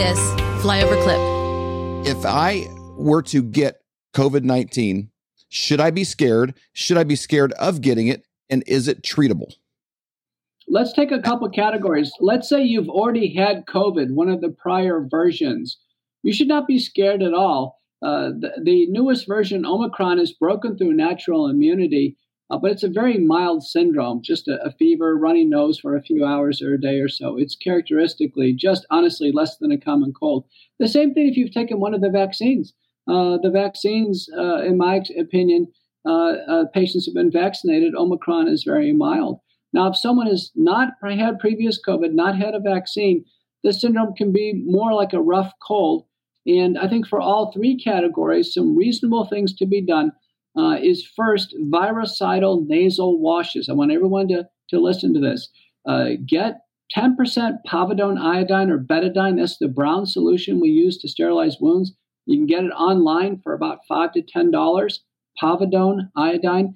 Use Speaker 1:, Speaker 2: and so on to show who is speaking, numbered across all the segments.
Speaker 1: this flyover clip.
Speaker 2: If I were to get COVID 19, should I be scared? Should I be scared of getting it? And is it treatable?
Speaker 3: Let's take a couple categories. Let's say you've already had COVID, one of the prior versions. You should not be scared at all. Uh, the, the, newest version, Omicron, is broken through natural immunity, uh, but it's a very mild syndrome, just a, a, fever, runny nose for a few hours or a day or so. It's characteristically just honestly less than a common cold. The same thing if you've taken one of the vaccines. Uh, the vaccines, uh, in my opinion, uh, uh, patients have been vaccinated. Omicron is very mild. Now, if someone has not had previous COVID, not had a vaccine, the syndrome can be more like a rough cold and I think for all three categories, some reasonable things to be done uh, is first virucidal nasal washes. I want everyone to, to listen to this. Uh, get 10% povidone iodine or betadine. That's the brown solution we use to sterilize wounds. You can get it online for about five to ten dollars. Povidone iodine.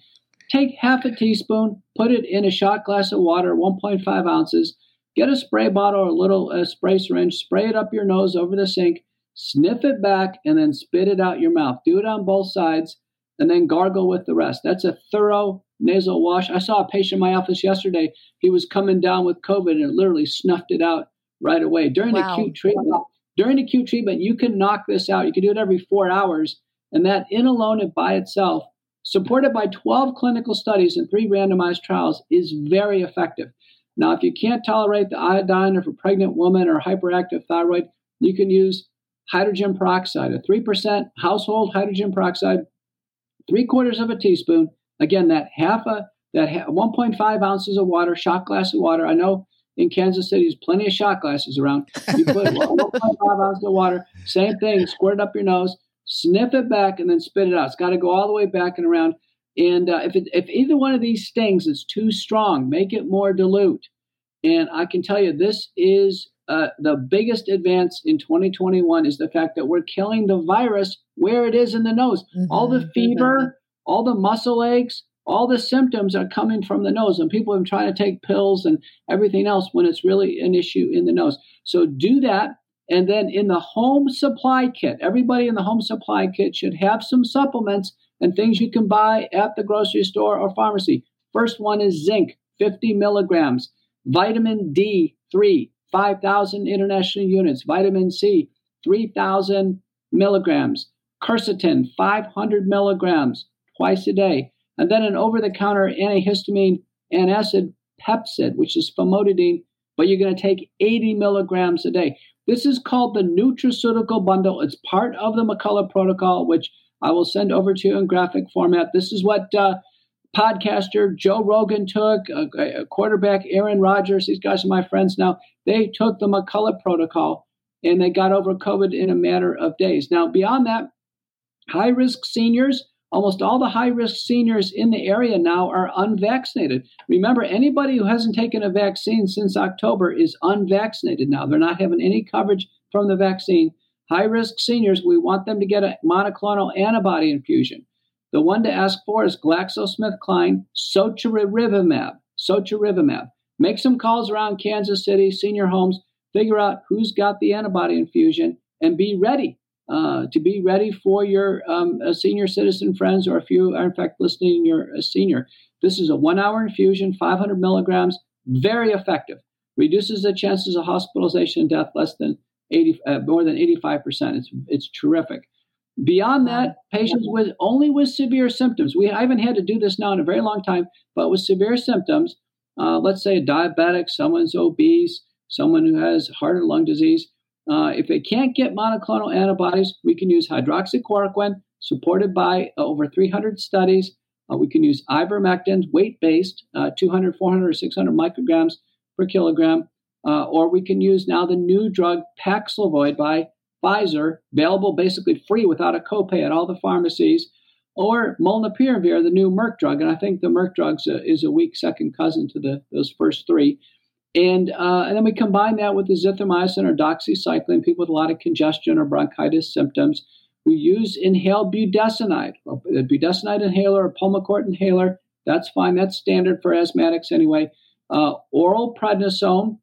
Speaker 3: Take half a teaspoon, put it in a shot glass of water, 1.5 ounces. Get a spray bottle or a little uh, spray syringe, spray it up your nose over the sink sniff it back, and then spit it out your mouth. Do it on both sides, and then gargle with the rest. That's a thorough nasal wash. I saw a patient in my office yesterday. He was coming down with COVID and literally snuffed it out right away. During wow. acute treatment, during acute treatment, you can knock this out. You can do it every four hours, and that in alone and by itself, supported by 12 clinical studies and three randomized trials, is very effective. Now, if you can't tolerate the iodine, or for a pregnant woman or hyperactive thyroid, you can use hydrogen peroxide, a 3% household hydrogen peroxide, three quarters of a teaspoon. Again, that half a that 1.5 ounces of water, shot glass of water. I know in Kansas City, there's plenty of shot glasses around. You put 1.5 ounces of water, same thing, squirt it up your nose, sniff it back, and then spit it out. It's got to go all the way back and around. And uh, if, it, if either one of these stings is too strong, make it more dilute. And I can tell you, this is uh, the biggest advance in 2021 is the fact that we're killing the virus where it is in the nose. Mm-hmm. All the fever, mm-hmm. all the muscle aches, all the symptoms are coming from the nose, and people are trying to take pills and everything else when it's really an issue in the nose. So do that. And then in the home supply kit, everybody in the home supply kit should have some supplements and things you can buy at the grocery store or pharmacy. First one is zinc, 50 milligrams, vitamin D3, 5,000 international units, vitamin C, 3,000 milligrams, quercetin, 500 milligrams twice a day, and then an over the counter antihistamine antacid Pepcid, which is famotidine, but you're going to take 80 milligrams a day. This is called the nutraceutical bundle. It's part of the McCullough protocol, which I will send over to you in graphic format. This is what uh, podcaster Joe Rogan took, a, a quarterback Aaron Rodgers. These guys are my friends now. They took the McCullough protocol and they got over COVID in a matter of days. Now, beyond that, high risk seniors, almost all the high risk seniors in the area now are unvaccinated. Remember, anybody who hasn't taken a vaccine since October is unvaccinated now. They're not having any coverage from the vaccine. High risk seniors, we want them to get a monoclonal antibody infusion. The one to ask for is GlaxoSmithKline Sotrovimab. Sotrovimab. Make some calls around Kansas City, senior homes, figure out who's got the antibody infusion, and be ready uh, to be ready for your um, senior citizen friends, or if you are in fact listening, you're a senior. This is a one-hour infusion, 500 milligrams, very effective. Reduces the chances of hospitalization and death less than 80, uh, more than 85%. It's it's terrific. Beyond that, patients with only with severe symptoms. We haven't had to do this now in a very long time, but with severe symptoms, uh, let's say a diabetic, someone's obese, someone who has heart or lung disease, uh, if they can't get monoclonal antibodies, we can use hydroxychloroquine, supported by uh, over 300 studies. Uh, we can use ivermectin, weight based, uh, 200, 400, or 600 micrograms per kilogram. Uh, or we can use now the new drug Paxlovid by Pfizer, available basically free without a copay at all the pharmacies or molnupiravir, the new Merck drug, and I think the Merck drug is a weak second cousin to the those first three. And, uh, and then we combine that with the azithromycin or doxycycline, people with a lot of congestion or bronchitis symptoms. We use inhaled budesonide, a budesonide inhaler or Pulmicort inhaler. That's fine. That's standard for asthmatics anyway. Uh, oral prednisone,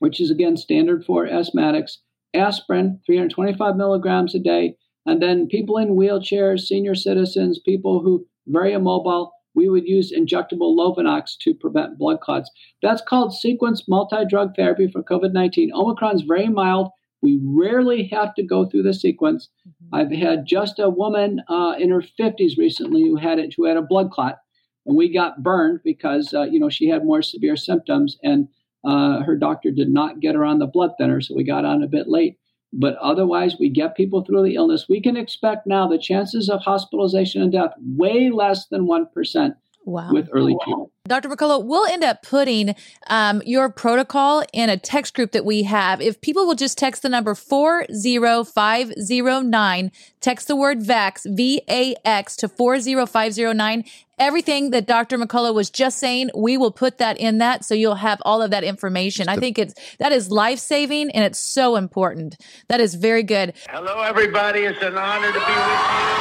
Speaker 3: which is again standard for asthmatics. Aspirin, 325 milligrams a day. And then people in wheelchairs, senior citizens, people who very immobile, we would use injectable Lovenox to prevent blood clots. That's called sequence multi-drug therapy for COVID-19. Omicron is very mild. We rarely have to go through the sequence. Mm-hmm. I've had just a woman uh, in her 50s recently who had it, who had a blood clot, and we got burned because uh, you know she had more severe symptoms, and uh, her doctor did not get her on the blood thinner, so we got on a bit late. But otherwise, we get people through the illness. We can expect now the chances of hospitalization and death way less than one percent wow. with early treatment.
Speaker 1: Dr. McCullough, we'll end up putting um, your protocol in a text group that we have. If people will just text the number 40509, text the word VAX, V A X, to 40509. Everything that Dr. McCullough was just saying, we will put that in that so you'll have all of that information. I think it's that is life saving and it's so important. That is very good.
Speaker 4: Hello, everybody. It's an honor to be with you.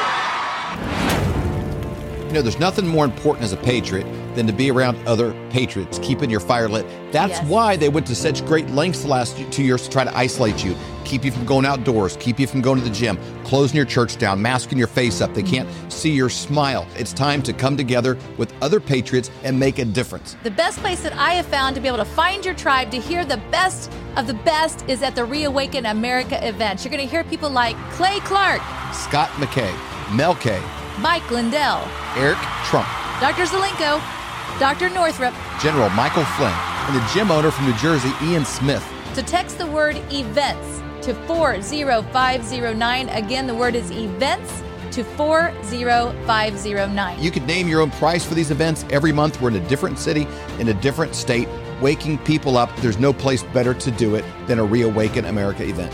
Speaker 2: You know, there's nothing more important as a patriot than to be around other patriots, keeping your fire lit. That's yes. why they went to such great lengths the last two years to try to isolate you, keep you from going outdoors, keep you from going to the gym, closing your church down, masking your face up. They can't see your smile. It's time to come together with other patriots and make a difference.
Speaker 1: The best place that I have found to be able to find your tribe, to hear the best of the best, is at the Reawaken America events. You're going to hear people like Clay Clark,
Speaker 2: Scott McKay, Mel K,
Speaker 1: Mike Lindell,
Speaker 2: Eric Trump,
Speaker 1: Dr. Zelenko, Dr. Northrup,
Speaker 2: General Michael Flynn, and the gym owner from New Jersey, Ian Smith.
Speaker 1: To text the word events to 40509. Again, the word is events to 40509.
Speaker 2: You could name your own price for these events. Every month, we're in a different city, in a different state, waking people up. There's no place better to do it than a Reawaken America event.